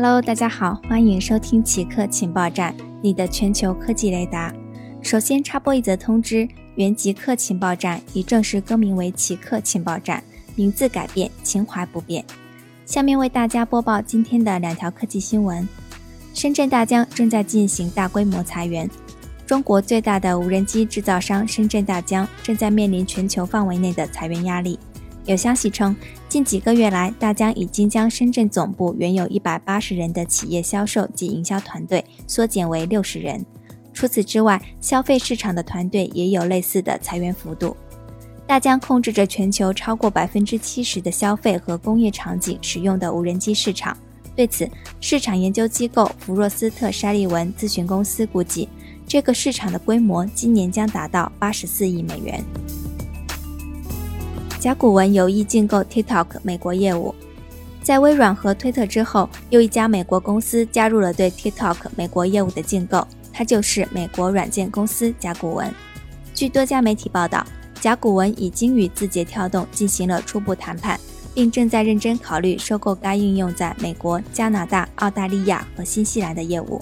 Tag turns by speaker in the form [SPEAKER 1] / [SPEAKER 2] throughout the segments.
[SPEAKER 1] Hello，大家好，欢迎收听奇客情报站，你的全球科技雷达。首先插播一则通知：原极客情报站已正式更名为奇客情报站，名字改变，情怀不变。下面为大家播报今天的两条科技新闻：深圳大疆正在进行大规模裁员。中国最大的无人机制造商深圳大疆正在面临全球范围内的裁员压力。有消息称，近几个月来，大疆已经将深圳总部原有一百八十人的企业销售及营销团队缩减为六十人。除此之外，消费市场的团队也有类似的裁员幅度。大疆控制着全球超过百分之七十的消费和工业场景使用的无人机市场。对此，市场研究机构弗若斯特沙利文咨询公司估计。这个市场的规模今年将达到八十四亿美元。甲骨文有意竞购 TikTok 美国业务，在微软和推特之后，又一家美国公司加入了对 TikTok 美国业务的竞购，它就是美国软件公司甲骨文。据多家媒体报道，甲骨文已经与字节跳动进行了初步谈判，并正在认真考虑收购该应用在美国、加拿大、澳大利亚和新西兰的业务。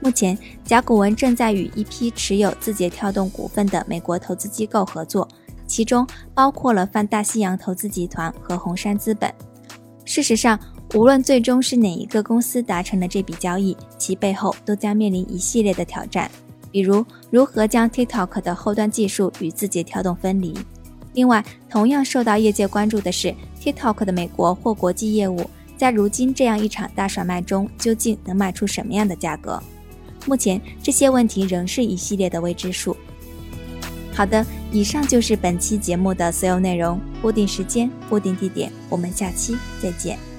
[SPEAKER 1] 目前，甲骨文正在与一批持有字节跳动股份的美国投资机构合作，其中包括了泛大西洋投资集团和红杉资本。事实上，无论最终是哪一个公司达成了这笔交易，其背后都将面临一系列的挑战，比如如何将 TikTok 的后端技术与字节跳动分离。另外，同样受到业界关注的是，TikTok 的美国或国际业务在如今这样一场大甩卖中，究竟能卖出什么样的价格？目前这些问题仍是一系列的未知数。好的，以上就是本期节目的所有内容。固定时间，固定地点，我们下期再见。